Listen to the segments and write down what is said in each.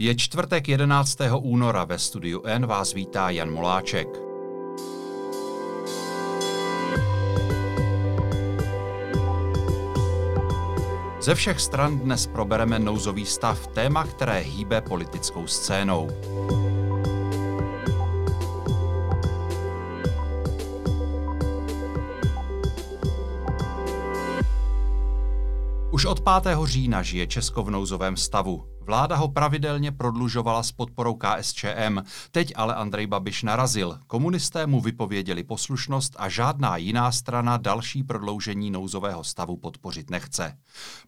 Je čtvrtek 11. února ve studiu N vás vítá Jan Moláček. Ze všech stran dnes probereme nouzový stav, téma, které hýbe politickou scénou. Už od 5. října žije Česko v nouzovém stavu. Vláda ho pravidelně prodlužovala s podporou KSČM. Teď ale Andrej Babiš narazil. Komunisté mu vypověděli poslušnost a žádná jiná strana další prodloužení nouzového stavu podpořit nechce.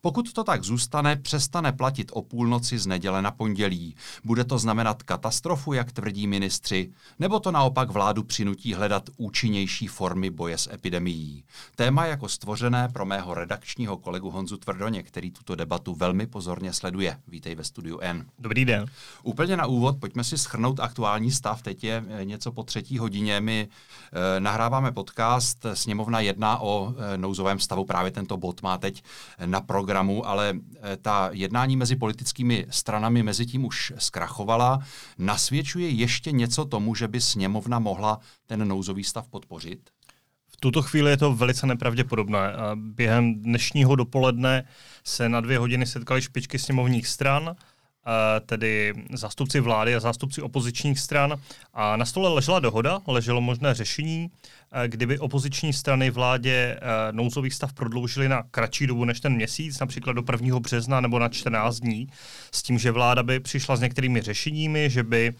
Pokud to tak zůstane, přestane platit o půlnoci z neděle na pondělí. Bude to znamenat katastrofu, jak tvrdí ministři, nebo to naopak vládu přinutí hledat účinnější formy boje s epidemií. Téma jako stvořené pro mého redakčního kolegu Honzu Tvrdoně, který tuto debatu velmi pozorně sleduje. Vítej ve studiu N. Dobrý den. Úplně na úvod, pojďme si schrnout aktuální stav. Teď je eh, něco po třetí hodině. My e, nahráváme podcast, sněmovna jedná o e, nouzovém stavu, právě tento bod má teď na programu, ale e, ta jednání mezi politickými stranami mezi tím už zkrachovala. Nasvědčuje ještě něco tomu, že by sněmovna mohla ten nouzový stav podpořit? Tuto chvíli je to velice nepravděpodobné. Během dnešního dopoledne se na dvě hodiny setkali špičky sněmovních stran, tedy zástupci vlády a zástupci opozičních stran. A na stole ležela dohoda, leželo možné řešení, kdyby opoziční strany vládě nouzový stav prodloužili na kratší dobu než ten měsíc, například do 1. března nebo na 14 dní, s tím, že vláda by přišla s některými řešeními, že by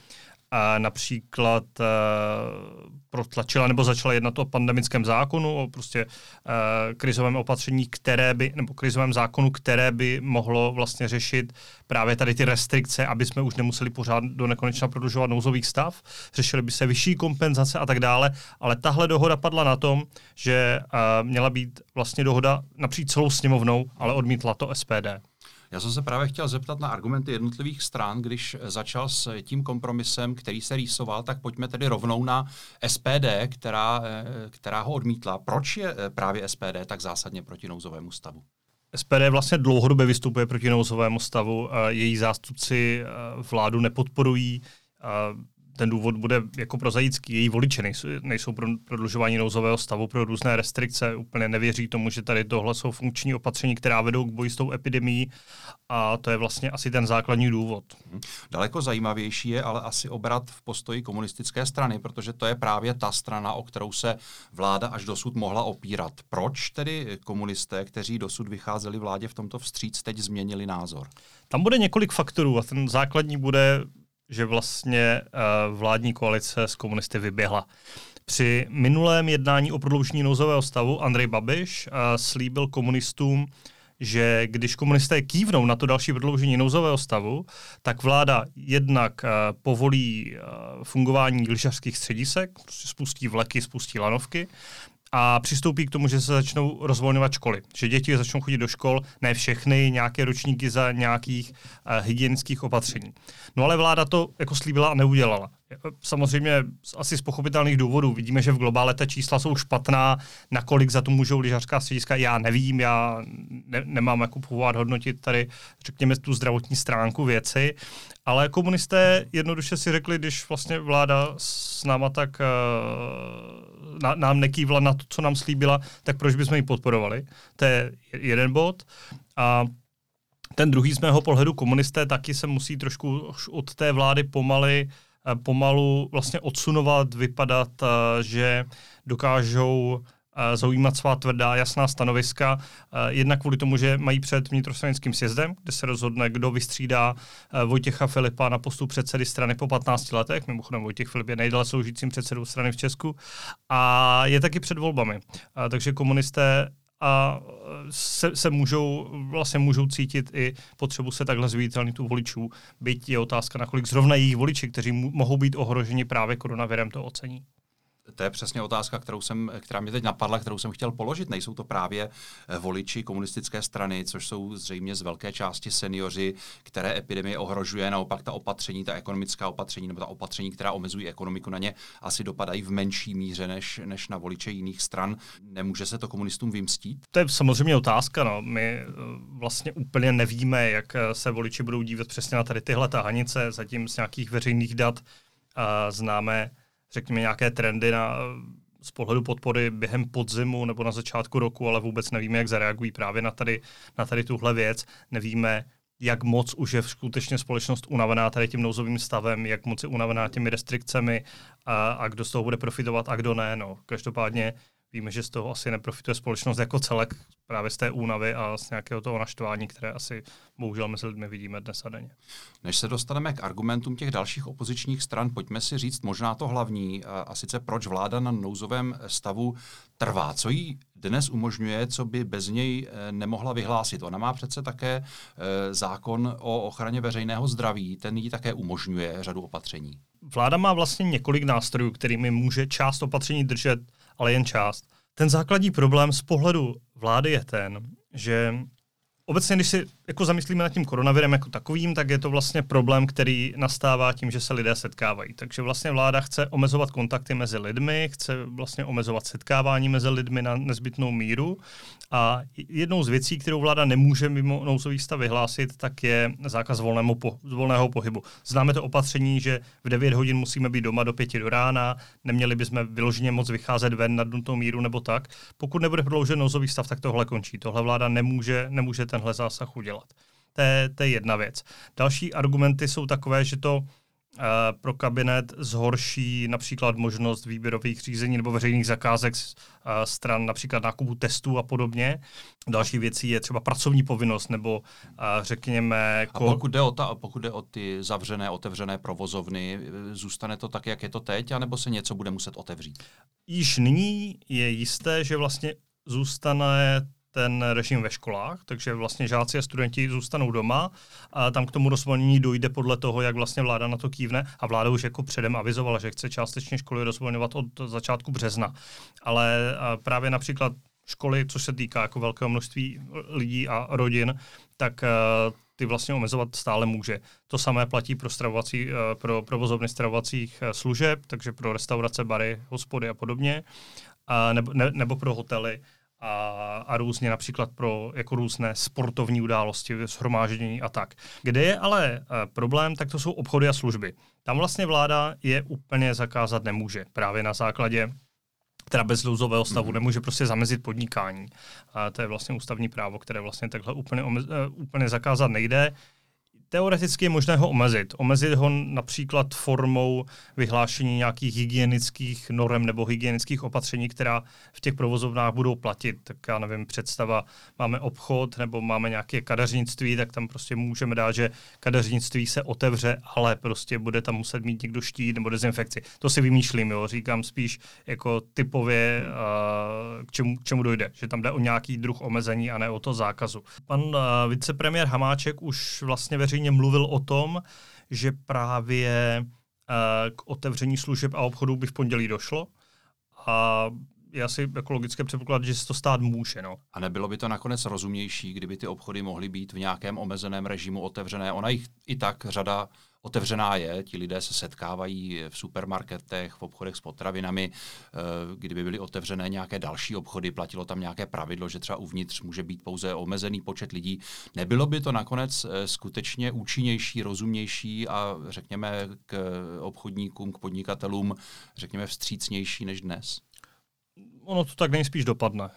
například uh, protlačila nebo začala jednat o pandemickém zákonu, o prostě uh, krizovém opatření, které by, nebo krizovém zákonu, které by mohlo vlastně řešit právě tady ty restrikce, aby jsme už nemuseli pořád do nekonečna prodlužovat nouzový stav, řešily by se vyšší kompenzace a tak dále, ale tahle dohoda padla na tom, že uh, měla být vlastně dohoda napříč celou sněmovnou, ale odmítla to SPD. Já jsem se právě chtěl zeptat na argumenty jednotlivých stran, když začal s tím kompromisem, který se rýsoval, tak pojďme tedy rovnou na SPD, která, eh, která ho odmítla. Proč je eh, právě SPD tak zásadně proti nouzovému stavu? SPD vlastně dlouhodobě vystupuje proti nouzovému stavu. Její zástupci eh, vládu nepodporují ten důvod bude jako prozaický. Její voliče nejsou, nejsou pro prodlužování nouzového stavu pro různé restrikce, úplně nevěří tomu, že tady tohle jsou funkční opatření, která vedou k boji s tou epidemií a to je vlastně asi ten základní důvod. Mhm. Daleko zajímavější je ale asi obrat v postoji komunistické strany, protože to je právě ta strana, o kterou se vláda až dosud mohla opírat. Proč tedy komunisté, kteří dosud vycházeli vládě v tomto vstříc, teď změnili názor? Tam bude několik faktorů a ten základní bude že vlastně uh, vládní koalice s komunisty vyběhla. Při minulém jednání o prodloužení nouzového stavu Andrej Babiš uh, slíbil komunistům, že když komunisté kývnou na to další prodloužení nouzového stavu, tak vláda jednak uh, povolí fungování lyžařských středisek, prostě spustí vleky, spustí lanovky, a přistoupí k tomu, že se začnou rozvolňovat školy. Že děti začnou chodit do škol, ne všechny, nějaké ročníky za nějakých uh, hygienických opatření. No ale vláda to jako slíbila a neudělala. Samozřejmě asi z pochopitelných důvodů. Vidíme, že v globále ta čísla jsou špatná, nakolik za to můžou lyžařská střediska, já nevím, já ne, nemám jako původ hodnotit tady, řekněme, tu zdravotní stránku věci, ale komunisté jednoduše si řekli, když vlastně vláda s náma tak uh, nám nekývla na to, co nám slíbila, tak proč bychom ji podporovali? To je jeden bod. A ten druhý z mého pohledu komunisté taky se musí trošku od té vlády pomaly Eh, pomalu vlastně odsunovat, vypadat, eh, že dokážou zaujímat svá tvrdá, jasná stanoviska. Jednak kvůli tomu, že mají před vnitrostranickým sjezdem, kde se rozhodne, kdo vystřídá Vojtěcha Filipa na postu předsedy strany po 15 letech. Mimochodem Vojtěch Filip je nejdéle sloužícím předsedou strany v Česku. A je taky před volbami. Takže komunisté a se, se můžou, vlastně můžou cítit i potřebu se takhle zviditelnit u voličů, byť je otázka, nakolik zrovna jejich voliči, kteří mohou být ohroženi právě koronavirem, to ocení. To je přesně otázka, kterou jsem, která mě teď napadla, kterou jsem chtěl položit. Nejsou to právě eh, voliči komunistické strany, což jsou zřejmě z velké části seniori, které epidemie ohrožuje. Naopak ta opatření, ta ekonomická opatření nebo ta opatření, která omezují ekonomiku na ně, asi dopadají v menší míře než, než na voliče jiných stran. Nemůže se to komunistům vymstít? To je samozřejmě otázka. No. My eh, vlastně úplně nevíme, jak eh, se voliči budou dívat přesně na tady tyhle tahanice. Zatím z nějakých veřejných dat známe řekněme, nějaké trendy na, z pohledu podpory během podzimu nebo na začátku roku, ale vůbec nevíme, jak zareagují právě na tady, na tady tuhle věc. Nevíme, jak moc už je skutečně společnost unavená tady tím nouzovým stavem, jak moc je unavená těmi restrikcemi a, a kdo z toho bude profitovat a kdo ne. No. Každopádně víme, že z toho asi neprofituje společnost jako celek, právě z té únavy a z nějakého toho naštvání, které asi bohužel mezi lidmi vidíme dnes a denně. Než se dostaneme k argumentům těch dalších opozičních stran, pojďme si říct možná to hlavní, a sice proč vláda na nouzovém stavu trvá. Co jí dnes umožňuje, co by bez něj e, nemohla vyhlásit. Ona má přece také e, zákon o ochraně veřejného zdraví, ten jí také umožňuje řadu opatření. Vláda má vlastně několik nástrojů, kterými může část opatření držet ale jen část. Ten základní problém z pohledu vlády je ten, že obecně, když si jako zamyslíme nad tím koronavirem jako takovým, tak je to vlastně problém, který nastává tím, že se lidé setkávají. Takže vlastně vláda chce omezovat kontakty mezi lidmi, chce vlastně omezovat setkávání mezi lidmi na nezbytnou míru. A jednou z věcí, kterou vláda nemůže mimo nouzový stav vyhlásit, tak je zákaz volnému po, volného pohybu. Známe to opatření, že v 9 hodin musíme být doma do 5 do rána, neměli bychom vyloženě moc vycházet ven na nutnou míru nebo tak. Pokud nebude prodloužen nouzový stav, tak tohle končí. Tohle vláda nemůže, nemůže tenhle zásah udělat. To je, to je jedna věc. Další argumenty jsou takové, že to uh, pro kabinet zhorší například možnost výběrových řízení nebo veřejných zakázek uh, stran například nákupu testů a podobně. Další věcí je třeba pracovní povinnost nebo uh, řekněme... A pokud jde, o ta, pokud jde o ty zavřené, otevřené provozovny, zůstane to tak, jak je to teď, anebo se něco bude muset otevřít? Již nyní je jisté, že vlastně zůstane ten režim ve školách, takže vlastně žáci a studenti zůstanou doma a tam k tomu rozvolnění dojde podle toho, jak vlastně vláda na to kývne a vláda už jako předem avizovala, že chce částečně školy rozvolňovat od začátku března. Ale právě například školy, co se týká jako velkého množství lidí a rodin, tak ty vlastně omezovat stále může. To samé platí pro, stravovací, pro provozovny stravovacích služeb, takže pro restaurace, bary, hospody a podobně, a nebo, ne, nebo pro hotely a, a různě například pro jako různé sportovní události, shromáždění a tak. Kde je ale uh, problém, tak to jsou obchody a služby. Tam vlastně vláda je úplně zakázat nemůže. Právě na základě teda bez louzového stavu mm-hmm. nemůže prostě zamezit podnikání. A to je vlastně ústavní právo, které vlastně takhle úplně, omez, uh, úplně zakázat nejde. Teoreticky je možné ho omezit. Omezit ho například formou vyhlášení nějakých hygienických norem nebo hygienických opatření, která v těch provozovnách budou platit. Tak já nevím, představa, máme obchod nebo máme nějaké kadeřnictví, tak tam prostě můžeme dát, že kadeřnictví se otevře, ale prostě bude tam muset mít někdo štít nebo dezinfekci. To si vymýšlím, jo. říkám spíš jako typově, uh, k čemu, k čemu dojde, že tam jde o nějaký druh omezení a ne o to zákazu. Pan uh, vicepremiér Hamáček už vlastně veřejně veřejně mluvil o tom, že právě eh, k otevření služeb a obchodů by v pondělí došlo. A já si jako logické předpoklad, že se to stát může. No. A nebylo by to nakonec rozumnější, kdyby ty obchody mohly být v nějakém omezeném režimu otevřené? Ona jich i tak řada otevřená je, ti lidé se setkávají v supermarketech, v obchodech s potravinami. Eh, kdyby byly otevřené nějaké další obchody, platilo tam nějaké pravidlo, že třeba uvnitř může být pouze omezený počet lidí. Nebylo by to nakonec eh, skutečně účinnější, rozumnější a řekněme k obchodníkům, k podnikatelům, řekněme vstřícnější než dnes? Ono to tak nejspíš dopadne,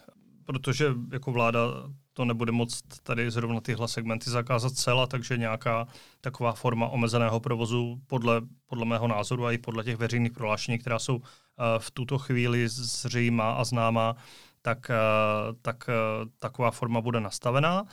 protože jako vláda to nebude moct tady zrovna tyhle segmenty zakázat celá, takže nějaká taková forma omezeného provozu podle, podle mého názoru a i podle těch veřejných prohlášení, která jsou uh, v tuto chvíli zřejmá a známá, tak, uh, tak uh, taková forma bude nastavená.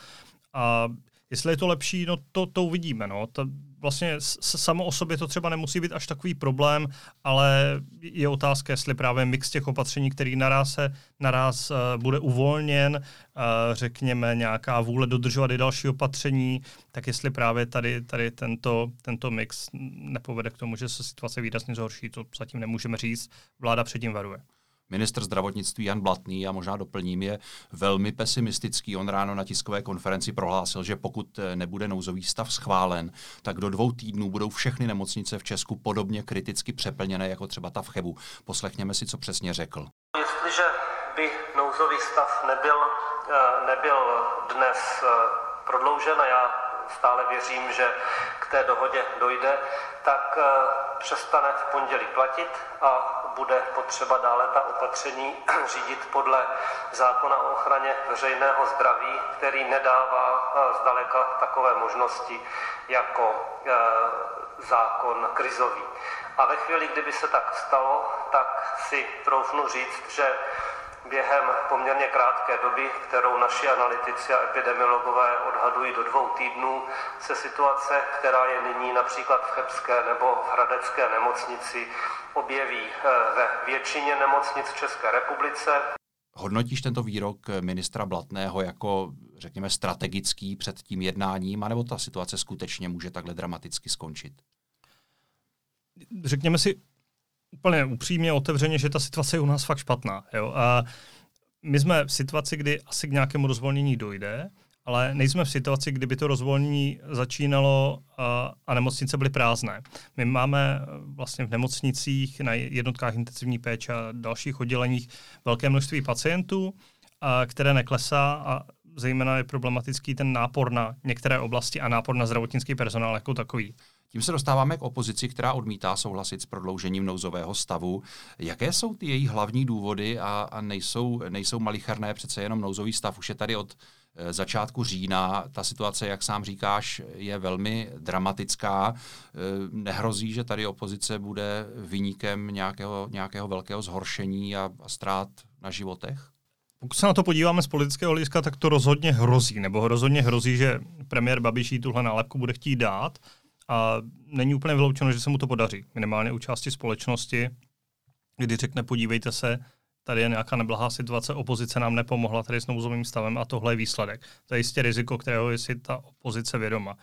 A Jestli je to lepší, no to, to uvidíme. No. To vlastně samo o sobě to třeba nemusí být až takový problém, ale je otázka, jestli právě mix těch opatření, který naraz, se, naraz uh, bude uvolněn, uh, řekněme nějaká vůle dodržovat i další opatření, tak jestli právě tady, tady tento, tento mix nepovede k tomu, že se situace výrazně zhorší, to zatím nemůžeme říct. Vláda předtím varuje. Ministr zdravotnictví Jan Blatný, a možná doplním, je velmi pesimistický. On ráno na tiskové konferenci prohlásil, že pokud eh, nebude nouzový stav schválen, tak do dvou týdnů budou všechny nemocnice v Česku podobně kriticky přeplněné, jako třeba ta v Chebu. Poslechněme si, co přesně řekl. Jestliže by nouzový stav nebyl, eh, nebyl dnes eh, prodloužen, a já stále věřím, že k té dohodě dojde, tak přestane v pondělí platit a bude potřeba dále ta opatření řídit podle zákona o ochraně veřejného zdraví, který nedává eh, zdaleka takové možnosti jako eh, zákon krizový. A ve chvíli, kdyby se tak stalo, tak si troufnu říct, že během poměrně krátké doby, kterou naši analytici a epidemiologové odhadují do dvou týdnů, se situace, která je nyní například v Chebské nebo v Hradecké nemocnici, objeví eh, ve většině nemocnic v České republice. Hodnotíš tento výrok ministra Blatného jako, řekněme, strategický před tím jednáním, anebo ta situace skutečně může takhle dramaticky skončit? Řekněme si úplně upřímně, otevřeně, že ta situace je u nás fakt špatná. Jo? A my jsme v situaci, kdy asi k nějakému rozvolnění dojde, ale nejsme v situaci, kdyby to rozvolnění začínalo a, a nemocnice byly prázdné. My máme e, vlastně v nemocnicích, na jednotkách intenzivní péče a dalších odděleních velké množství pacientů, a, které neklesá a zejména je problematický ten nápor na některé oblasti a nápor na zdravotnický personál jako takový. Tím se dostáváme k opozici, která odmítá souhlasit s prodloužením nouzového stavu. Jaké jsou ty její hlavní důvody a, a nejsou, nejsou malicharné, přece jenom nouzový stav už je tady od e, začátku října. Ta situace, jak sám říkáš, je velmi dramatická. E, nehrozí, že tady opozice bude vyníkem nějakého, nějakého velkého zhoršení a, a ztrát na životech? Pokud se na to podíváme z politického hlediska, tak to rozhodně hrozí, nebo rozhodně hrozí, že premiér Babiš tuhle nálepku bude chtít dát a není úplně vyloučeno, že se mu to podaří. Minimálně u části společnosti, kdy řekne, podívejte se, tady je nějaká neblahá situace, opozice nám nepomohla tady s nouzovým stavem a tohle je výsledek. To je jistě riziko, kterého je si ta opozice vědoma.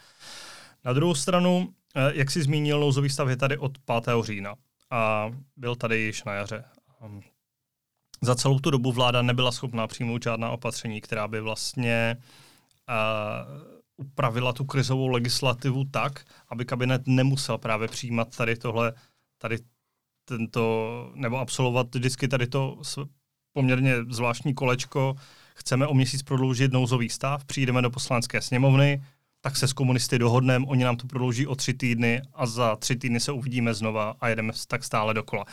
Na druhou stranu, eh, jak si zmínil, nouzový stav je tady od 5. října a byl tady již na jaře. Za celou tu dobu vláda nebyla schopná přijmout žádná opatření, která by vlastně uh, upravila tu krizovou legislativu tak, aby kabinet nemusel právě přijímat tady tohle, tady tento, nebo absolvovat vždycky tady to poměrně zvláštní kolečko, chceme o měsíc prodloužit nouzový stav, přijdeme do poslanské sněmovny, tak se s komunisty dohodneme, oni nám to prodlouží o tři týdny a za tři týdny se uvidíme znova a jedeme tak stále dokola.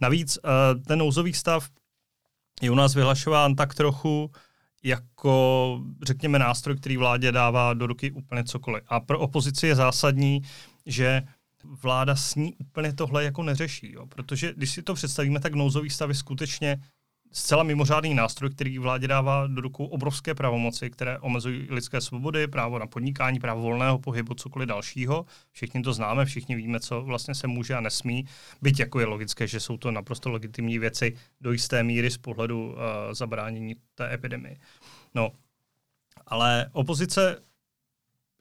Navíc eh, ten nouzový stav je u nás vyhlašován tak trochu jako, řekněme, nástroj, který vládě dává do ruky úplně cokoliv. A pro opozici je zásadní, že vláda s ní úplně tohle jako neřeší. Jo? Protože když si to představíme, tak nouzový stav je skutečně zcela mimořádný nástroj, který vládě dává do rukou obrovské pravomoci, které omezují lidské svobody, právo na podnikání, právo volného pohybu, cokoliv dalšího. Všichni to známe, všichni víme, co vlastně se může a nesmí. Byť jako je logické, že jsou to naprosto legitimní věci do jisté míry z pohledu uh, zabránění té epidemie. No, ale opozice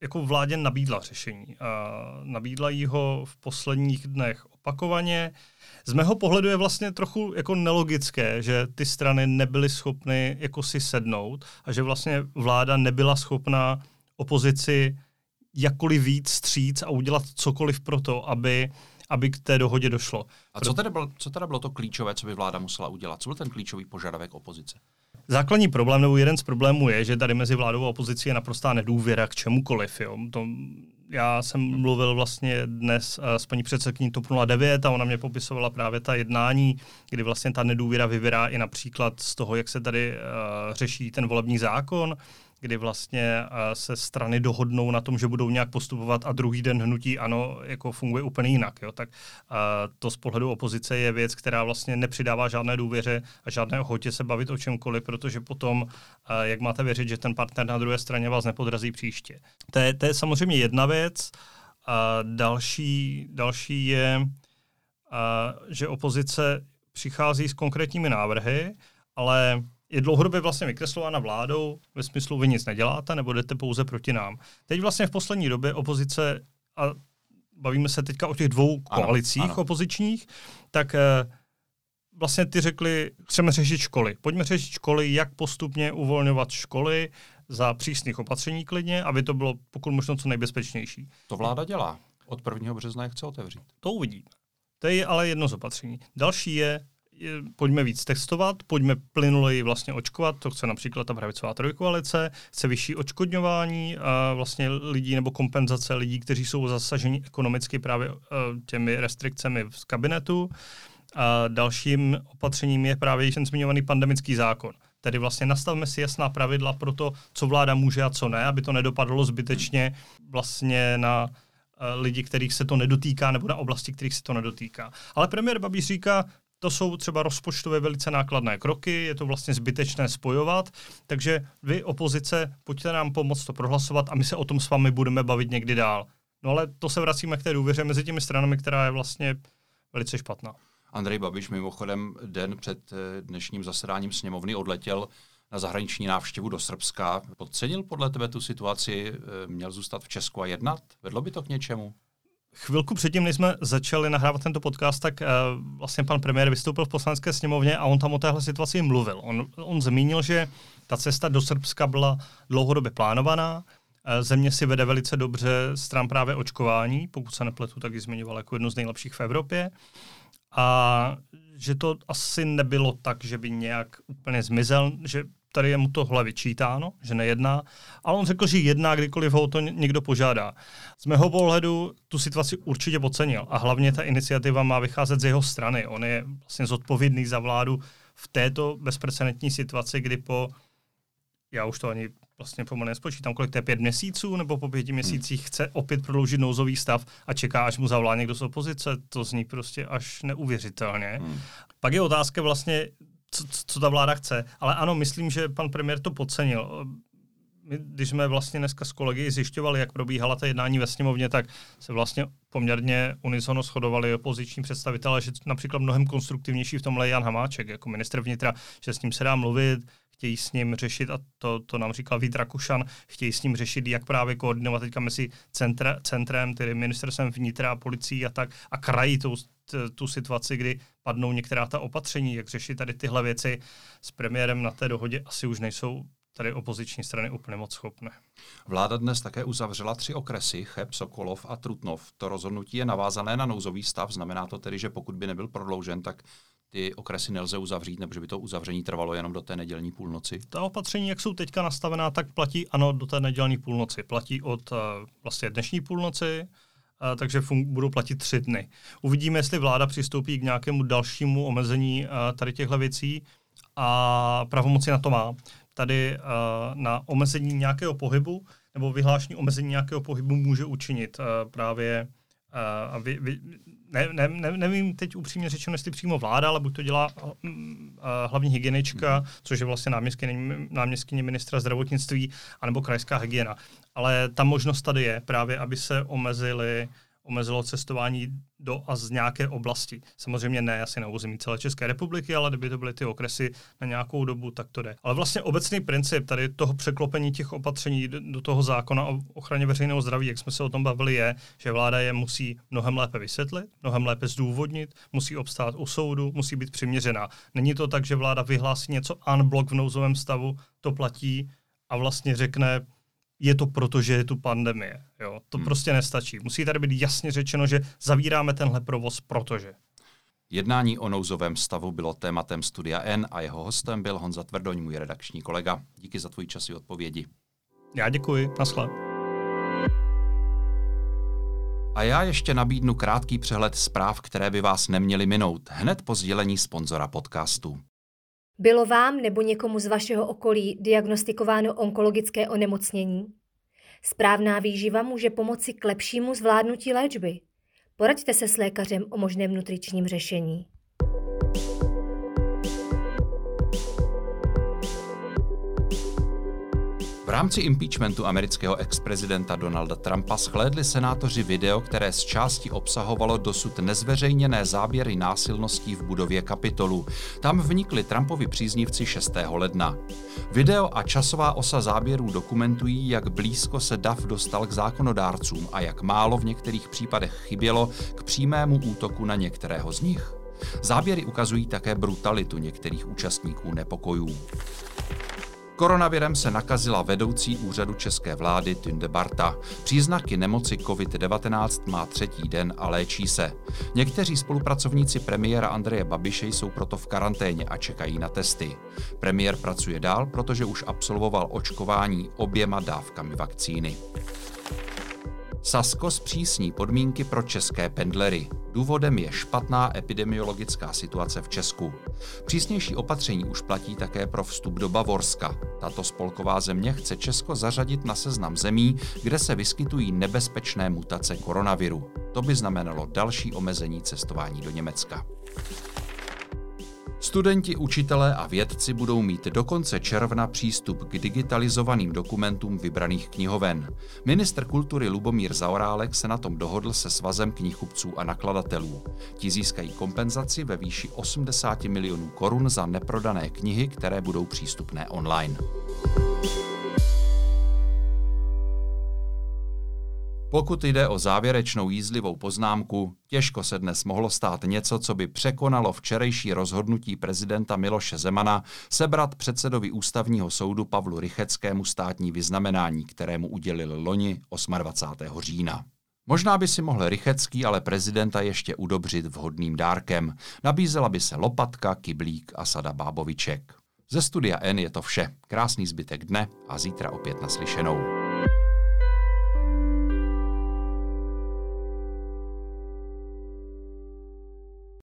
jako vládě nabídla řešení. A nabídla jí ho v posledních dnech opakovaně. Z mého pohledu je vlastně trochu jako nelogické, že ty strany nebyly schopny jako si sednout a že vlastně vláda nebyla schopná opozici jakkoliv víc stříc a udělat cokoliv pro to, aby aby k té dohodě došlo. A co teda, bylo, co teda bylo to klíčové, co by vláda musela udělat? Co byl ten klíčový požadavek opozice? Základní problém, nebo jeden z problémů je, že tady mezi vládou a opozicí je naprostá nedůvěra k čemukoliv. Jo. To, já jsem mluvil vlastně dnes s paní předsedkyní TOP 09 a ona mě popisovala právě ta jednání, kdy vlastně ta nedůvěra vyvírá i například z toho, jak se tady uh, řeší ten volební zákon, kdy vlastně se strany dohodnou na tom, že budou nějak postupovat a druhý den hnutí ano, jako funguje úplně jinak. Jo? Tak to z pohledu opozice je věc, která vlastně nepřidává žádné důvěře a žádné ochotě se bavit o čemkoliv, protože potom, jak máte věřit, že ten partner na druhé straně vás nepodrazí příště. To je, to je samozřejmě jedna věc. A další, další je, a, že opozice přichází s konkrétními návrhy, ale je dlouhodobě vlastně vykreslována vládou ve smyslu, vy nic neděláte nebo jdete pouze proti nám. Teď vlastně v poslední době opozice, a bavíme se teďka o těch dvou ano, koalicích ano. opozičních, tak eh, vlastně ty řekli, chceme řešit školy. Pojďme řešit školy, jak postupně uvolňovat školy za přísných opatření klidně, aby to bylo pokud možno co nejbezpečnější. To vláda dělá. Od 1. března je chce otevřít. To uvidíme. To je ale jedno z opatření. Další je, pojďme víc testovat, pojďme plynuleji vlastně očkovat, to chce například ta pravicová trojkoalice, chce vyšší očkodňování a vlastně lidí nebo kompenzace lidí, kteří jsou zasaženi ekonomicky právě uh, těmi restrikcemi z kabinetu. A dalším opatřením je právě ten zmiňovaný pandemický zákon. Tedy vlastně nastavme si jasná pravidla pro to, co vláda může a co ne, aby to nedopadlo zbytečně vlastně na eh, lidi, kterých se to nedotýká, nebo na oblasti, kterých se to nedotýká. Ale premiér Babiš říká, to jsou třeba rozpočtové velice nákladné kroky, je to vlastně zbytečné spojovat, takže vy, opozice, pojďte nám pomoct to prohlasovat a my se o tom s vámi budeme bavit někdy dál. No ale to se vracíme k té důvěře mezi těmi stranami, která je vlastně velice špatná. Andrej Babiš mimochodem den před eh, dnešním zasedáním sněmovny odletěl na zahraniční návštěvu do Srbska. Podcenil podle tebe tu situaci? Eh, měl zůstat v Česku a jednat? Vedlo by to k něčemu? Chvilku předtím, než jsme začali nahrávat tento podcast, tak uh, vlastně pan premiér vystoupil v poslanecké sněmovně a on tam o téhle situaci mluvil. On, on zmínil, že ta cesta do Srbska byla dlouhodobě plánovaná, Země si vede velice dobře stran právě očkování, pokud se nepletu, tak ji zmiňoval jako jednu z nejlepších v Evropě. A že to asi nebylo tak, že by nějak úplně zmizel, že tady je mu tohle vyčítáno, že nejedná, ale on řekl, že jedná, kdykoliv ho to někdo požádá. Z mého pohledu tu situaci určitě podcenil a hlavně ta iniciativa má vycházet z jeho strany. On je vlastně zodpovědný za vládu v této bezprecedentní situaci, kdy po, já už to ani vlastně pomalu nespočítám, kolik to je pět měsíců, nebo po pěti měsících chce opět prodloužit nouzový stav a čeká, až mu zavolá někdo z opozice. To zní prostě až neuvěřitelně. Hmm. Pak je otázka vlastně, co, co ta vláda chce. Ale ano, myslím, že pan premiér to podcenil. My, když jsme vlastně dneska s kolegy zjišťovali, jak probíhala ta jednání ve sněmovně, tak se vlastně poměrně unisono shodovali opoziční představitelé, že například mnohem konstruktivnější v tomhle je Jan Hamáček jako ministr vnitra, že s ním se dá mluvit, chtějí s ním řešit, a to, to nám říkal Vít Rakušan, chtějí s ním řešit, jak právě koordinovat teďka mezi centra, centrem, tedy ministerstvem vnitra, policií a tak, a krají tu, tu situaci, kdy padnou některá ta opatření, jak řešit tady tyhle věci s premiérem na té dohodě, asi už nejsou tady opoziční strany úplně moc schopné. Vláda dnes také uzavřela tři okresy, Cheb, Sokolov a Trutnov. To rozhodnutí je navázané na nouzový stav, znamená to tedy, že pokud by nebyl prodloužen, tak ty okresy nelze uzavřít, nebo že by to uzavření trvalo jenom do té nedělní půlnoci? Ta opatření, jak jsou teďka nastavená, tak platí ano do té nedělní půlnoci. Platí od uh, vlastně dnešní půlnoci, uh, takže fun- budou platit tři dny. Uvidíme, jestli vláda přistoupí k nějakému dalšímu omezení uh, tady těchto věcí a pravomoci na to má. Tady na omezení nějakého pohybu nebo vyhlášení omezení nějakého pohybu může učinit právě a vy, vy, ne, ne, ne, nevím teď upřímně řečeno, jestli přímo vláda, ale buď to dělá uh, hlavní hygienička, mm-hmm. což je vlastně náměstkyně, náměstkyně ministra zdravotnictví, anebo krajská hygiena. Ale ta možnost tady je právě, aby se omezily omezilo cestování do a z nějaké oblasti. Samozřejmě ne asi na území celé České republiky, ale kdyby to byly ty okresy na nějakou dobu, tak to jde. Ale vlastně obecný princip tady toho překlopení těch opatření do toho zákona o ochraně veřejného zdraví, jak jsme se o tom bavili, je, že vláda je musí mnohem lépe vysvětlit, mnohem lépe zdůvodnit, musí obstát u soudu, musí být přiměřená. Není to tak, že vláda vyhlásí něco unblock v nouzovém stavu, to platí a vlastně řekne, je to proto, že je tu pandemie. Jo? To hmm. prostě nestačí. Musí tady být jasně řečeno, že zavíráme tenhle provoz, protože. Jednání o nouzovém stavu bylo tématem Studia N a jeho hostem byl Honza Tvrdoň, můj redakční kolega. Díky za tvůj čas i odpovědi. Já děkuji. Naschle. A já ještě nabídnu krátký přehled zpráv, které by vás neměly minout, hned po sdělení sponzora podcastu. Bylo vám nebo někomu z vašeho okolí diagnostikováno onkologické onemocnění? Správná výživa může pomoci k lepšímu zvládnutí léčby. Poraďte se s lékařem o možném nutričním řešení. V rámci impeachmentu amerického ex-prezidenta Donalda Trumpa shlédli senátoři video, které z části obsahovalo dosud nezveřejněné záběry násilností v budově Kapitolu. Tam vnikli Trumpovi příznivci 6. ledna. Video a časová osa záběrů dokumentují, jak blízko se Duff dostal k zákonodárcům a jak málo v některých případech chybělo k přímému útoku na některého z nich. Záběry ukazují také brutalitu některých účastníků nepokojů. Koronavirem se nakazila vedoucí úřadu české vlády Tünde Barta. Příznaky nemoci COVID-19 má třetí den a léčí se. Někteří spolupracovníci premiéra Andreje Babiše jsou proto v karanténě a čekají na testy. Premiér pracuje dál, protože už absolvoval očkování oběma dávkami vakcíny. Sasko zpřísní podmínky pro české pendlery. Důvodem je špatná epidemiologická situace v Česku. Přísnější opatření už platí také pro vstup do Bavorska. Tato spolková země chce Česko zařadit na seznam zemí, kde se vyskytují nebezpečné mutace koronaviru. To by znamenalo další omezení cestování do Německa. Studenti, učitelé a vědci budou mít do konce června přístup k digitalizovaným dokumentům vybraných knihoven. Minister kultury Lubomír Zaorálek se na tom dohodl se svazem knihkupců a nakladatelů. Ti získají kompenzaci ve výši 80 milionů korun za neprodané knihy, které budou přístupné online. Pokud jde o závěrečnou jízlivou poznámku, těžko se dnes mohlo stát něco, co by překonalo včerejší rozhodnutí prezidenta Miloše Zemana sebrat předsedovi ústavního soudu Pavlu Rycheckému státní vyznamenání, kterému udělil loni 28. října. Možná by si mohl Rychecký ale prezidenta ještě udobřit vhodným dárkem. Nabízela by se lopatka, kyblík a sada báboviček. Ze studia N je to vše. Krásný zbytek dne a zítra opět naslyšenou.